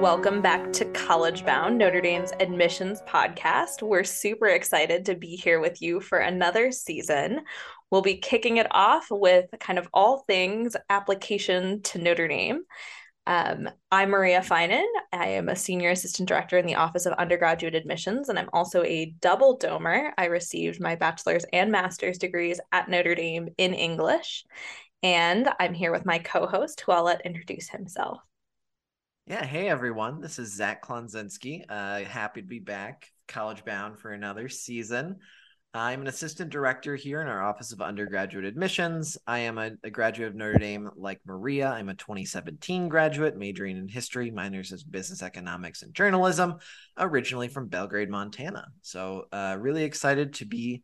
Welcome back to College Bound, Notre Dame's admissions podcast. We're super excited to be here with you for another season. We'll be kicking it off with kind of all things application to Notre Dame. Um, I'm Maria Finan. I am a senior assistant director in the Office of Undergraduate Admissions, and I'm also a double domer. I received my bachelor's and master's degrees at Notre Dame in English. And I'm here with my co host, who I'll let introduce himself. Yeah, hey everyone. This is Zach Klonzinski. Uh, happy to be back, college bound for another season. I'm an assistant director here in our Office of Undergraduate Admissions. I am a, a, graduate of Notre Dame like Maria. I'm a 2017 graduate, majoring in history, minors as business economics and journalism, originally from Belgrade, Montana. So, uh, really excited to be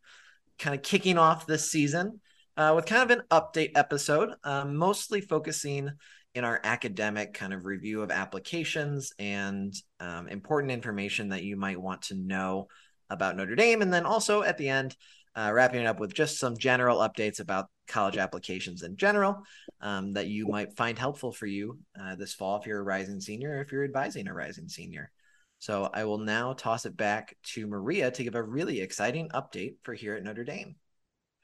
kind of kicking off this season uh, with kind of an update episode, uh, mostly focusing in our academic kind of review of applications and um, important information that you might want to know about Notre Dame. And then also at the end, uh, wrapping it up with just some general updates about college applications in general um, that you might find helpful for you uh, this fall if you're a rising senior or if you're advising a rising senior. So I will now toss it back to Maria to give a really exciting update for here at Notre Dame.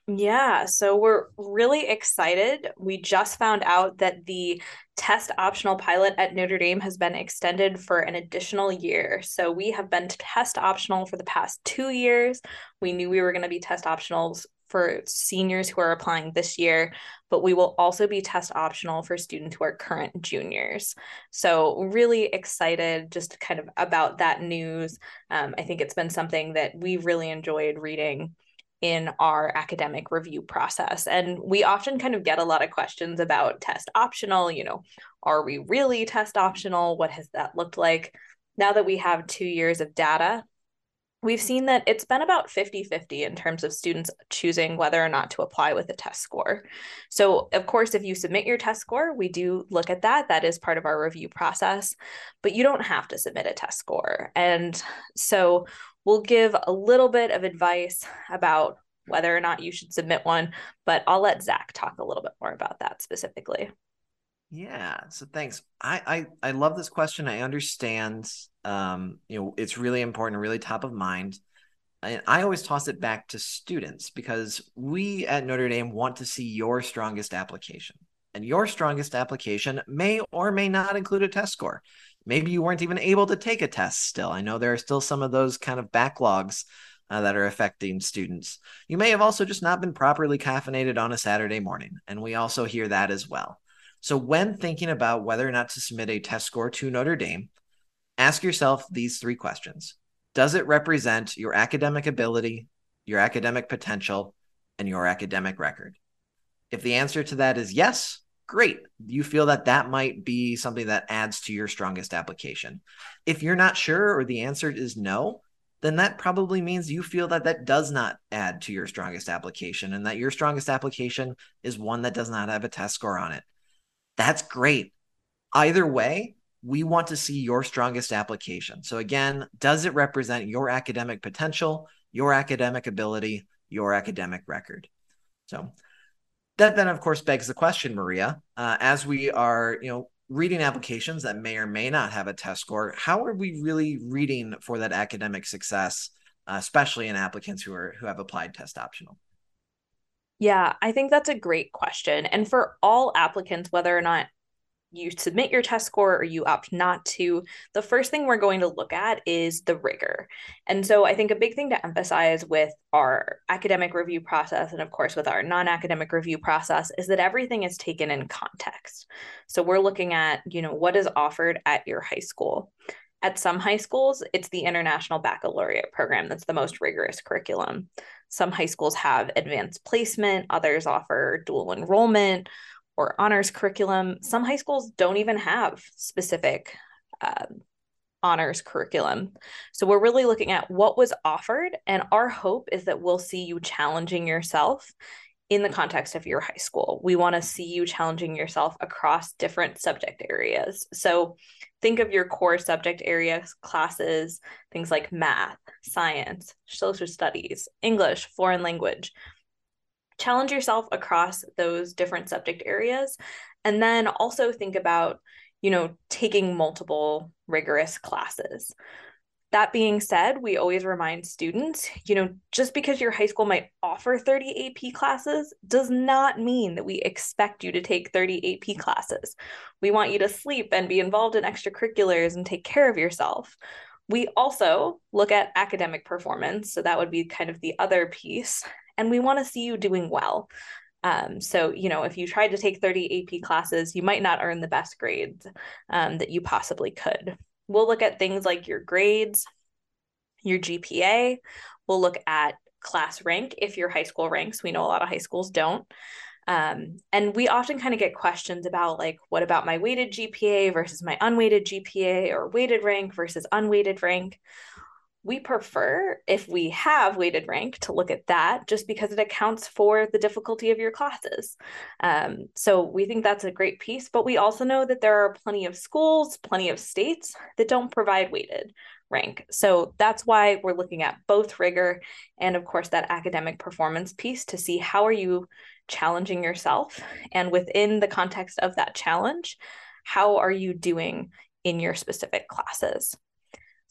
Yeah, so we're really excited. We just found out that the test optional pilot at Notre Dame has been extended for an additional year. So we have been test optional for the past two years. We knew we were going to be test optionals for seniors who are applying this year, but we will also be test optional for students who are current juniors. So, really excited just kind of about that news. Um, I think it's been something that we've really enjoyed reading in our academic review process. And we often kind of get a lot of questions about test optional, you know, are we really test optional? What has that looked like? Now that we have two years of data, we've seen that it's been about 50 50 in terms of students choosing whether or not to apply with a test score. So, of course, if you submit your test score, we do look at that. That is part of our review process, but you don't have to submit a test score. And so, We'll give a little bit of advice about whether or not you should submit one, but I'll let Zach talk a little bit more about that specifically. Yeah, so thanks. I I, I love this question. I understand um, you know, it's really important, really top of mind. And I always toss it back to students because we at Notre Dame want to see your strongest application. And your strongest application may or may not include a test score. Maybe you weren't even able to take a test still. I know there are still some of those kind of backlogs uh, that are affecting students. You may have also just not been properly caffeinated on a Saturday morning, and we also hear that as well. So, when thinking about whether or not to submit a test score to Notre Dame, ask yourself these three questions Does it represent your academic ability, your academic potential, and your academic record? If the answer to that is yes, great. You feel that that might be something that adds to your strongest application. If you're not sure or the answer is no, then that probably means you feel that that does not add to your strongest application and that your strongest application is one that does not have a test score on it. That's great. Either way, we want to see your strongest application. So, again, does it represent your academic potential, your academic ability, your academic record? So, that then of course begs the question maria uh, as we are you know reading applications that may or may not have a test score how are we really reading for that academic success uh, especially in applicants who are who have applied test optional yeah i think that's a great question and for all applicants whether or not you submit your test score or you opt not to, the first thing we're going to look at is the rigor. And so I think a big thing to emphasize with our academic review process and of course with our non-academic review process is that everything is taken in context. So we're looking at, you know, what is offered at your high school. At some high schools, it's the International Baccalaureate program that's the most rigorous curriculum. Some high schools have advanced placement, others offer dual enrollment or honors curriculum. Some high schools don't even have specific uh, honors curriculum. So we're really looking at what was offered, and our hope is that we'll see you challenging yourself in the context of your high school. We want to see you challenging yourself across different subject areas. So think of your core subject areas classes, things like math, science, social studies, English, foreign language challenge yourself across those different subject areas and then also think about you know, taking multiple rigorous classes. That being said, we always remind students, you know, just because your high school might offer 30 AP classes does not mean that we expect you to take 30 AP classes. We want you to sleep and be involved in extracurriculars and take care of yourself. We also look at academic performance. So that would be kind of the other piece. And we want to see you doing well. Um, so, you know, if you tried to take 30 AP classes, you might not earn the best grades um, that you possibly could. We'll look at things like your grades, your GPA. We'll look at class rank if your high school ranks. We know a lot of high schools don't. Um, and we often kind of get questions about like, what about my weighted GPA versus my unweighted GPA or weighted rank versus unweighted rank? We prefer if we have weighted rank to look at that just because it accounts for the difficulty of your classes. Um, so we think that's a great piece but we also know that there are plenty of schools plenty of states that don't provide weighted rank. So that's why we're looking at both rigor and of course that academic performance piece to see how are you challenging yourself. And within the context of that challenge how are you doing in your specific classes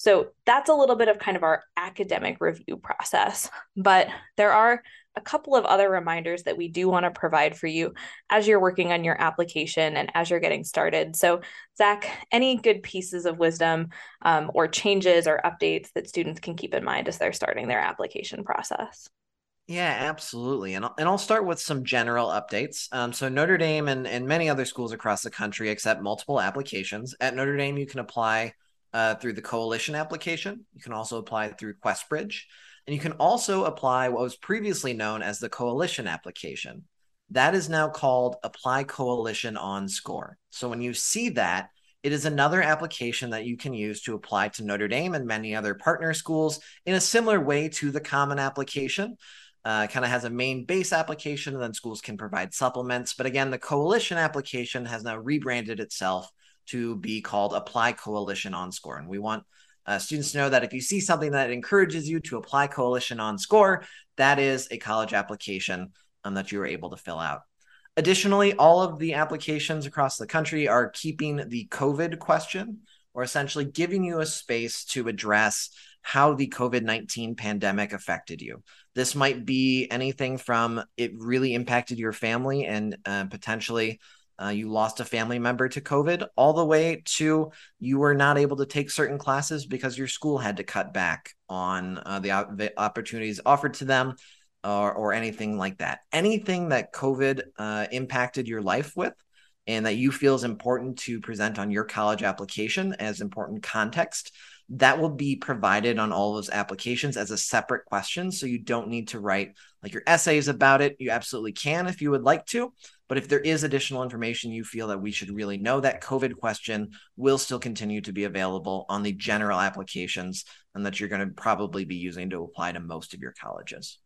so that's a little bit of kind of our academic review process. But there are a couple of other reminders that we do want to provide for you as you're working on your application and as you're getting started. So, Zach, any good pieces of wisdom um, or changes or updates that students can keep in mind as they're starting their application process? Yeah, absolutely. And I'll, and I'll start with some general updates. Um, so, Notre Dame and, and many other schools across the country accept multiple applications. At Notre Dame, you can apply uh, through the coalition application. You can also apply through QuestBridge. And you can also apply what was previously known as the coalition application. That is now called Apply Coalition on Scoir. So when you see that, it is another application that you can use to apply to Notre Dame and many other partner schools in a similar way to the common application. Uh, kind of has a main base application, and then schools can provide supplements. But again, the coalition application has now rebranded itself to be called Apply Coalition on Scoir. And we want uh, students to know that if you see something that encourages you to apply Coalition on Scoir, that is a college application um, that you are able to fill out. Additionally, all of the applications across the country are keeping the COVID question, or essentially giving you a space to address how the COVID 19 pandemic affected you. This might be anything from it really impacted your family and uh, potentially uh, you lost a family member to COVID, all the way to you were not able to take certain classes because your school had to cut back on uh, the, the, opportunities offered to them or, or anything like that. Anything that COVID uh, impacted your life with and that you feel is important to present on your college application as important context that will be provided on all those applications as a separate question. So you don't need to write like your essays about it. You absolutely can if you would like to. But if there is additional information you feel that we should really know, that COVID question will still continue to be available on the general applications and that you're going to probably be using to apply to most of your colleges.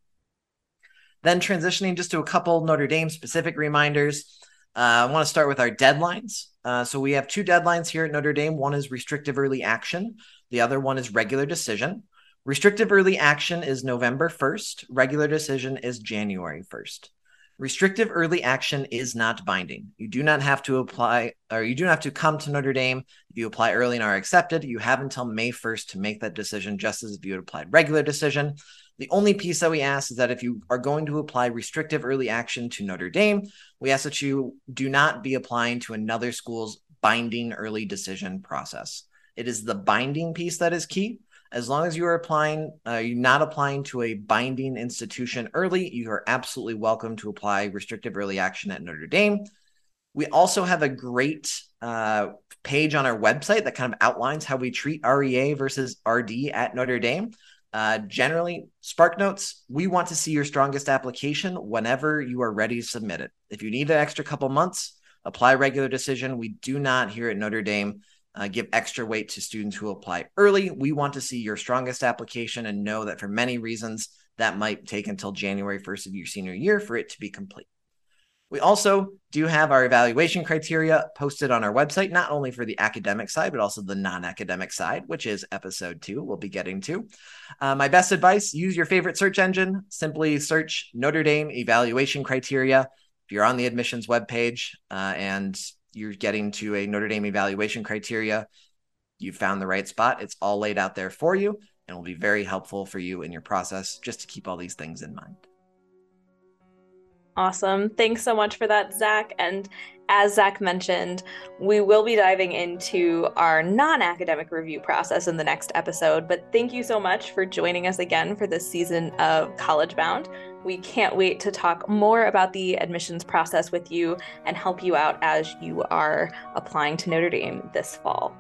Then transitioning just to a couple Notre Dame specific reminders. Uh, I want to start with our deadlines. Uh, so we have two deadlines here at Notre Dame. One is restrictive early action, the other one is regular decision. Restrictive early action is November 1st, regular decision is January 1st. Restrictive early action is not binding. You do not have to apply, or you do not have to come to Notre Dame. If you apply early and are accepted, you have until May 1st to make that decision, just as if you had applied regular decision. The only piece that we ask is that if you are going to apply restrictive early action to Notre Dame, we ask that you do not be applying to another school's binding early decision process. It is the binding piece that is key. As long as you are applying, uh, you're not applying to a binding institution early, you are absolutely welcome to apply restrictive early action at Notre Dame. We also have a great uh, page on our website that kind of outlines how we treat REA versus RD at Notre Dame. Uh, generally, Spark Notes, we want to see your strongest application whenever you are ready to submit it. If you need an extra couple months, apply regular decision. We do not here at Notre Dame uh, give extra weight to students who apply early. We want to see your strongest application and know that for many reasons that might take until January 1st of your senior year for it to be complete. We also do have our evaluation criteria posted on our website, not only for the academic side, but also the non academic side, which is episode two, we'll be getting to. Uh, my best advice use your favorite search engine. Simply search Notre Dame evaluation criteria. If you're on the admissions webpage uh, and you're getting to a Notre Dame evaluation criteria, you found the right spot. It's all laid out there for you and will be very helpful for you in your process just to keep all these things in mind. Awesome. Thanks so much for that, Zach. And as Zach mentioned, we will be diving into our non academic review process in the next episode. But thank you so much for joining us again for this season of College Bound. We can't wait to talk more about the admissions process with you and help you out as you are applying to Notre Dame this fall.